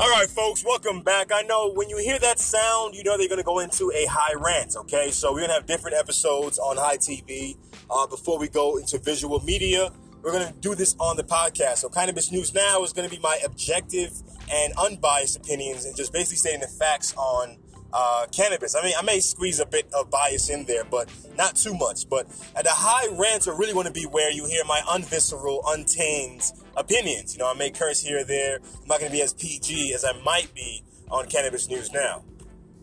All right, folks, welcome back. I know when you hear that sound, you know they're going to go into a high rant, okay? So we're going to have different episodes on High TV uh, before we go into visual media. We're going to do this on the podcast. So Cannabis News Now is going to be my objective and unbiased opinions and just basically stating the facts on uh, cannabis. I mean, I may squeeze a bit of bias in there, but not too much. But at the high rants are really going to be where you hear my unvisceral, untamed opinions. You know, I may curse here or there. I'm not going to be as PG as I might be on Cannabis News now.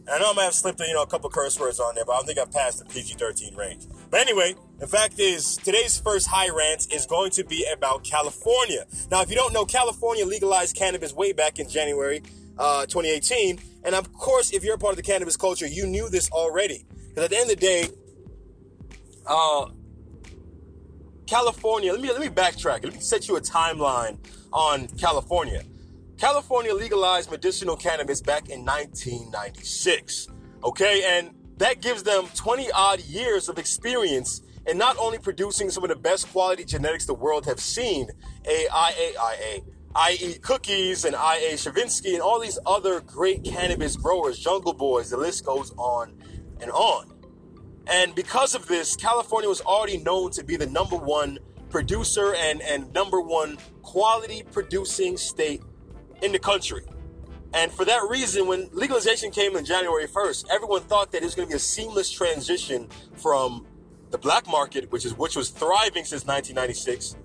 And I know I might have slipped, you know, a couple curse words on there, but I don't think I've passed the PG-13 range. But anyway, the fact is, today's first high rant is going to be about California. Now, if you don't know, California legalized cannabis way back in January uh, 2018. And of course, if you're a part of the cannabis culture, you knew this already. Because at the end of the day, uh, California, let me, let me backtrack. Let me set you a timeline on California. California legalized medicinal cannabis back in 1996. Okay, and that gives them 20 odd years of experience in not only producing some of the best quality genetics the world have seen, AIAIA, i.e. Cookies and I.A. Stravinsky and all these other great cannabis growers, Jungle Boys, the list goes on and on. And because of this, California was already known to be the number one producer and, and number one quality producing state in the country. And for that reason, when legalization came on January 1st, everyone thought that it was going to be a seamless transition from the black market, which is which was thriving since 1996,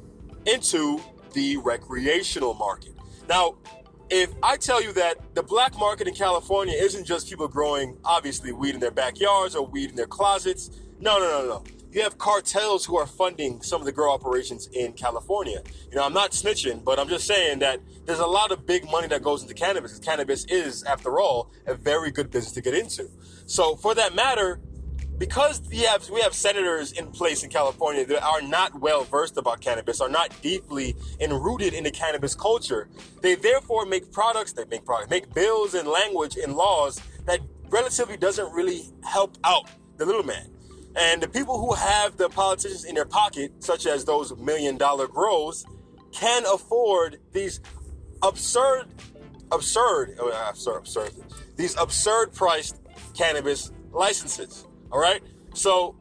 into the recreational market. Now, if I tell you that the black market in California isn't just people growing, obviously, weed in their backyards or weed in their closets, no, no, no, no. You have cartels who are funding some of the grow operations in California. You know, I'm not snitching, but I'm just saying that there's a lot of big money that goes into cannabis. Cannabis is, after all, a very good business to get into. So, for that matter, because we have we have senators in place in California that are not well versed about cannabis, are not deeply enrooted in the cannabis culture, they therefore make products, they make products, make bills and language and laws that relatively doesn't really help out the little man. And the people who have the politicians in their pocket, such as those million dollar grows, can afford these absurd, absurd, oh, absurd, absurd, these absurd priced cannabis licenses. All right. So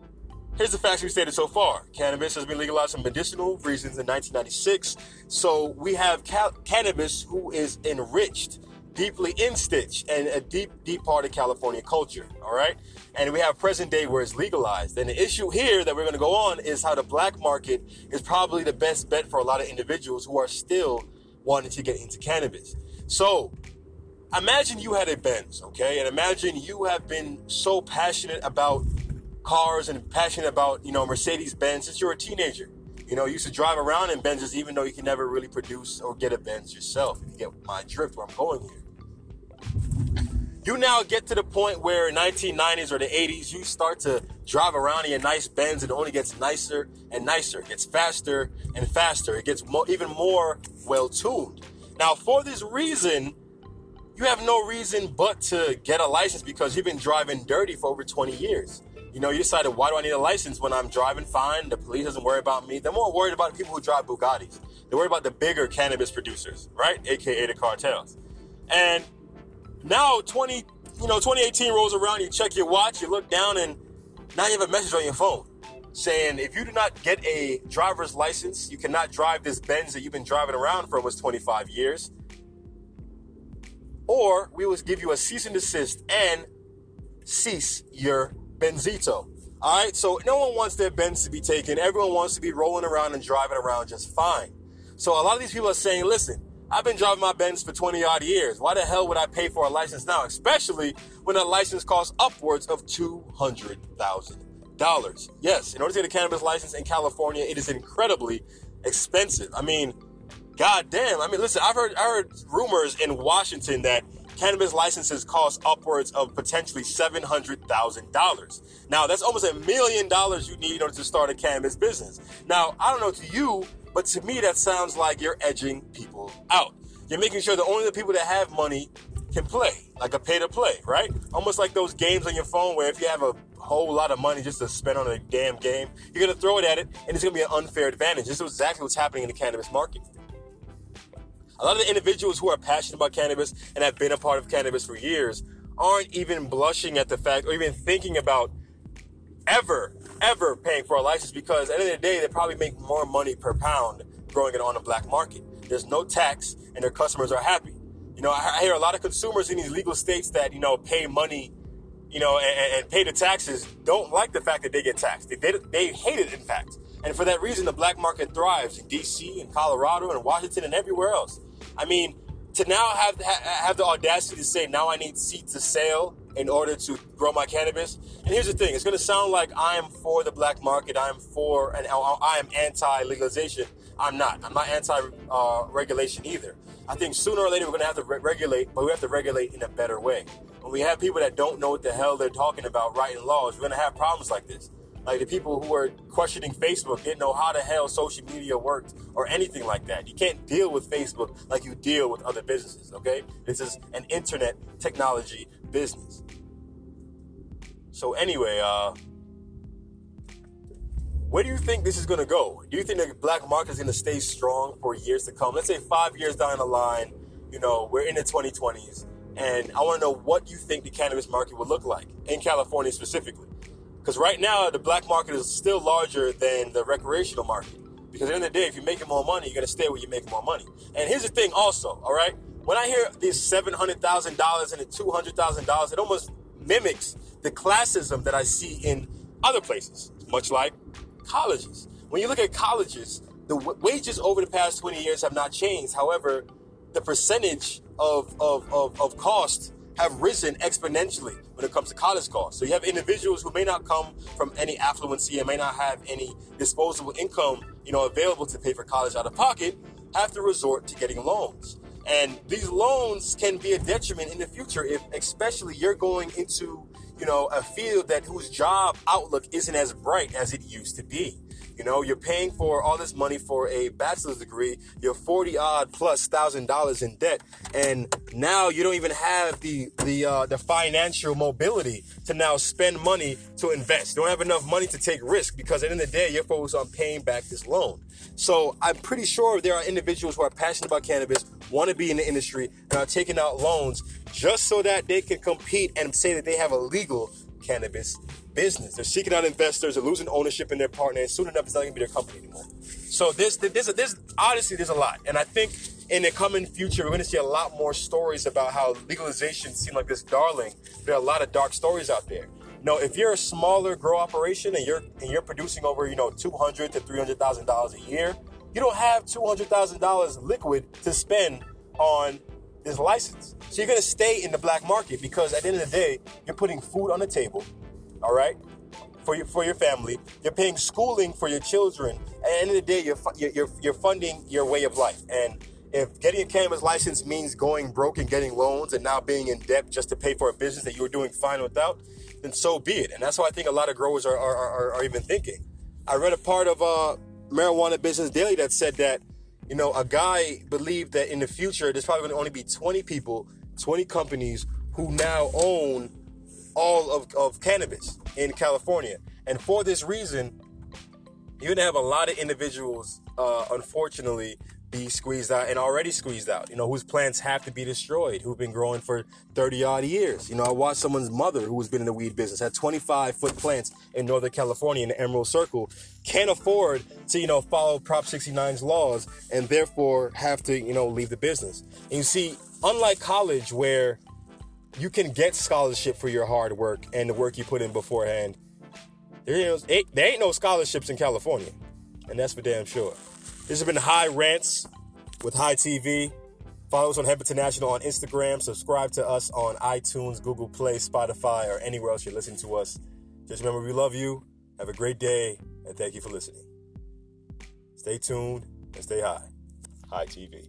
here's the facts we stated so far. Cannabis has been legalized for medicinal reasons in 1996. So we have ca- cannabis who is enriched deeply in stitch and a deep, deep part of California culture. All right. And we have present day where it's legalized. And the issue here that we're going to go on is how the black market is probably the best bet for a lot of individuals who are still wanting to get into cannabis. So imagine you had a Benz, okay? And imagine you have been so passionate about cars and passionate about, you know, Mercedes Benz since you were a teenager. You know, you used to drive around in Benzes even though you can never really produce or get a Benz yourself. If You get my drift where I'm going here. You now get to the point where in 1990s or the 80s, you start to drive around in a nice Benz and it only gets nicer and nicer. It gets faster and faster. It gets even more well tuned. Now, for this reason, you have no reason but to get a license because you've been driving dirty for over 20 years. You know, you decided, why do I need a license when I'm driving fine? The police doesn't worry about me. They're more worried about people who drive Bugattis. They're worried about the bigger cannabis producers, right? AKA the cartels. And now 20, you know, 2018 rolls around, you check your watch, you look down, and now you have a message on your phone saying if you do not get a driver's license, you cannot drive this Benz that you've been driving around for almost 25 years or we will give you a cease and desist and cease your Benzito. All right, so no one wants their Benz to be taken. Everyone wants to be rolling around and driving around just fine. So a lot of these people are saying, listen, I've been driving my Benz for 20 odd years. Why the hell would I pay for a license now? Especially when a license costs upwards of $200,000. Yes, in order to get a cannabis license in California, it is incredibly expensive. I mean, God damn. I mean, listen, I've heard I heard rumors in Washington that cannabis licenses cost upwards of potentially seven hundred thousand dollars. Now, that's almost a million dollars you need in order to start a cannabis business. Now, I don't know to you, but to me, that sounds like you're edging people out. You're making sure that only the people that have money can play, like a pay to play, right? Almost like those games on your phone where if you have a whole lot of money just to spend on a damn game, you're gonna throw it at it, and it's gonna be an unfair advantage. This is exactly what's happening in the cannabis market. A lot of the individuals who are passionate about cannabis and have been a part of cannabis for years aren't even blushing at the fact or even thinking about ever, ever paying for a license because at the end of the day, they probably make more money per pound growing it on the black market. There's no tax and their customers are happy. You know, I hear a lot of consumers in these legal states that, you know, pay money, you know, and, and pay the taxes don't like the fact that they get taxed. They, they, they hate it, in fact. And for that reason, the black market thrives in DC and Colorado and Washington and everywhere else. I mean, to now have have the audacity to say now I need seeds to sale in order to grow my cannabis. And here's the thing: it's going to sound like I am for the black market. I am for and I am anti legalization. I'm not. I'm not anti uh, regulation either. I think sooner or later we're going to have to re- regulate, but we have to regulate in a better way. When we have people that don't know what the hell they're talking about writing laws, we're going to have problems like this. Like the people who are questioning Facebook didn't know how the hell social media worked or anything like that. You can't deal with Facebook like you deal with other businesses, okay? This is an internet technology business. So anyway, uh where do you think this is going to go? Do you think the black market is going to stay strong for years to come? Let's say five years down the line, you know, we're in the 2020s, and I want to know what you think the cannabis market will look like in California specifically. Because right now, the black market is still larger than the recreational market. Because at the end of the day, if you're making more money, you're going to stay where you're making more money. And here's the thing also, all right? When I hear these $700,000 and the $200,000, it almost mimics the classism that I see in other places, much like colleges. When you look at colleges, the w- wages over the past 20 years have not changed. However, the percentage of, of, of, of cost have risen exponentially when it comes to college costs. So you have individuals who may not come from any affluency and may not have any disposable income, you know, available to pay for college out of pocket, have to resort to getting loans. And these loans can be a detriment in the future if especially you're going into, you know, a field that whose job outlook isn't as bright as it used to be. You know, you're paying for all this money for a bachelor's degree. You're 40 odd plus thousand dollars in debt. And now you don't even have the, the, uh, the financial mobility to now spend money to invest. You don't have enough money to take risk because at the end of the day, you're focused on paying back this loan. So I'm pretty sure there are individuals who are passionate about cannabis, want to be in the industry, and are taking out loans just so that they can compete and say that they have a legal cannabis business. They're seeking out investors, they're losing ownership in their partner, and soon enough it's not going to be their company anymore. So there's, there's, there's, honestly, there's a lot. And I think in the coming future, we're going to see a lot more stories about how legalization seemed like this darling. There are a lot of dark stories out there. You know, if you're a smaller grow operation and you're and you're producing over, you know, two hundred to three hundred thousand dollars a year, you don't have two hundred thousand dollars liquid to spend on this license. So you're gonna stay in the black market because at the end of the day, you're putting food on the table, all right, for your for your family. You're paying schooling for your children. At the end of the day, you're you're you're funding your way of life. And if getting a cannabis license means going broke and getting loans and now being in debt just to pay for a business that you were doing fine without, then so be it. And that's what I think a lot of growers are are, are, are even thinking. I read a part of uh, Marijuana Business Daily that said that you know, a guy believed that in the future there's probably going to only be 20 people, 20 companies who now own all of, of cannabis in California. And for this reason, you're going to have a lot of individuals, uh, unfortunately, be squeezed out and already squeezed out, you know, whose plants have to be destroyed, who've been growing for 30 odd years. You know, I watched someone's mother who's been in the weed business, had 25 foot plants in Northern California in the Emerald Circle, can't afford to, you know, follow Prop 69's laws and therefore have to, you know, leave the business. And you see, unlike college where you can get scholarship for your hard work and the work you put in beforehand, there, is, there ain't no scholarships in California. And that's for damn sure. This has been High Rants with High TV. Follow us on Hemp International on Instagram. Subscribe to us on iTunes, Google Play, Spotify, or anywhere else you're listening to us. Just remember, we love you. Have a great day, and thank you for listening. Stay tuned and stay high. High TV.